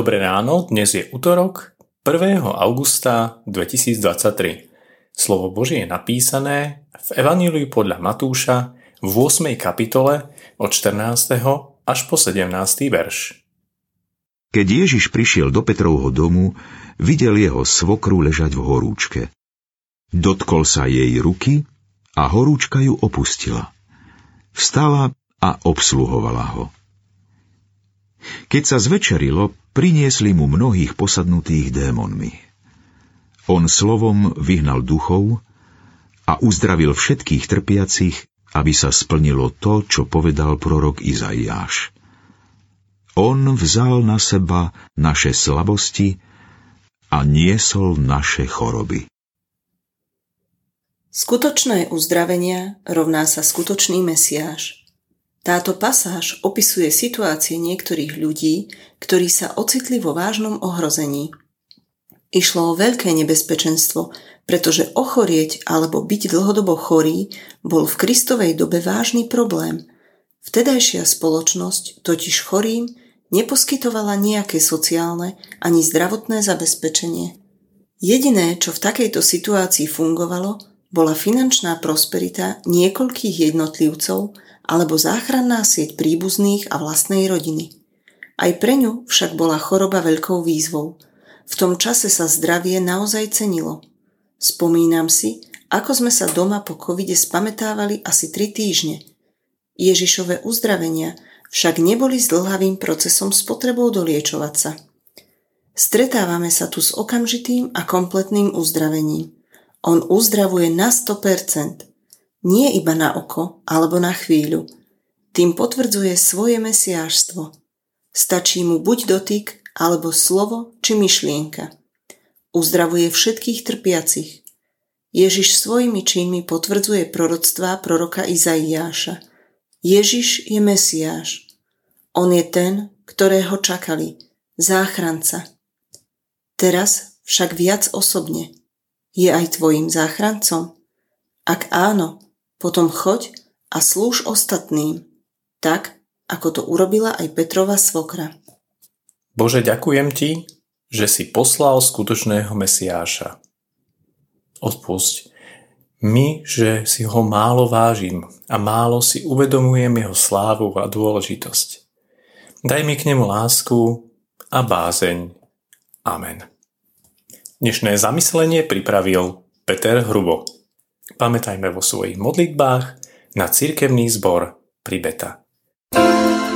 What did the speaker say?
Dobré ráno, dnes je útorok 1. augusta 2023. Slovo Božie je napísané v Evaníliu podľa Matúša v 8. kapitole od 14. až po 17. verš. Keď Ježiš prišiel do Petrovho domu, videl jeho svokru ležať v horúčke. Dotkol sa jej ruky a horúčka ju opustila. Vstala a obsluhovala ho. Keď sa zvečerilo, priniesli mu mnohých posadnutých démonmi. On slovom vyhnal duchov a uzdravil všetkých trpiacich, aby sa splnilo to, čo povedal prorok Izaiáš. On vzal na seba naše slabosti a niesol naše choroby. Skutočné uzdravenia rovná sa skutočný Mesiáš – táto pasáž opisuje situácie niektorých ľudí, ktorí sa ocitli vo vážnom ohrození. Išlo o veľké nebezpečenstvo, pretože ochorieť alebo byť dlhodobo chorý bol v Kristovej dobe vážny problém. Vtedajšia spoločnosť totiž chorým neposkytovala nejaké sociálne ani zdravotné zabezpečenie. Jediné, čo v takejto situácii fungovalo, bola finančná prosperita niekoľkých jednotlivcov, alebo záchranná sieť príbuzných a vlastnej rodiny. Aj pre ňu však bola choroba veľkou výzvou. V tom čase sa zdravie naozaj cenilo. Spomínam si, ako sme sa doma po covide spametávali asi tri týždne. Ježišové uzdravenia však neboli s dlhavým procesom s potrebou doliečovať sa. Stretávame sa tu s okamžitým a kompletným uzdravením. On uzdravuje na 100%. Nie iba na oko alebo na chvíľu. Tým potvrdzuje svoje mesiášstvo. Stačí mu buď dotyk, alebo slovo či myšlienka. Uzdravuje všetkých trpiacich. Ježiš svojimi činmi potvrdzuje proroctvá proroka Izaiáša. Ježiš je Mesiáš. On je ten, ktorého čakali, záchranca. Teraz však viac osobne. Je aj tvojim záchrancom? Ak áno, potom choď a slúž ostatným, tak ako to urobila aj Petrova svokra. Bože, ďakujem Ti, že si poslal skutočného Mesiáša. Odpusť my, že si ho málo vážim a málo si uvedomujem jeho slávu a dôležitosť. Daj mi k nemu lásku a bázeň. Amen. Dnešné zamyslenie pripravil Peter Hrubo. Pamätajme vo svojich modlitbách na cirkevný zbor thank you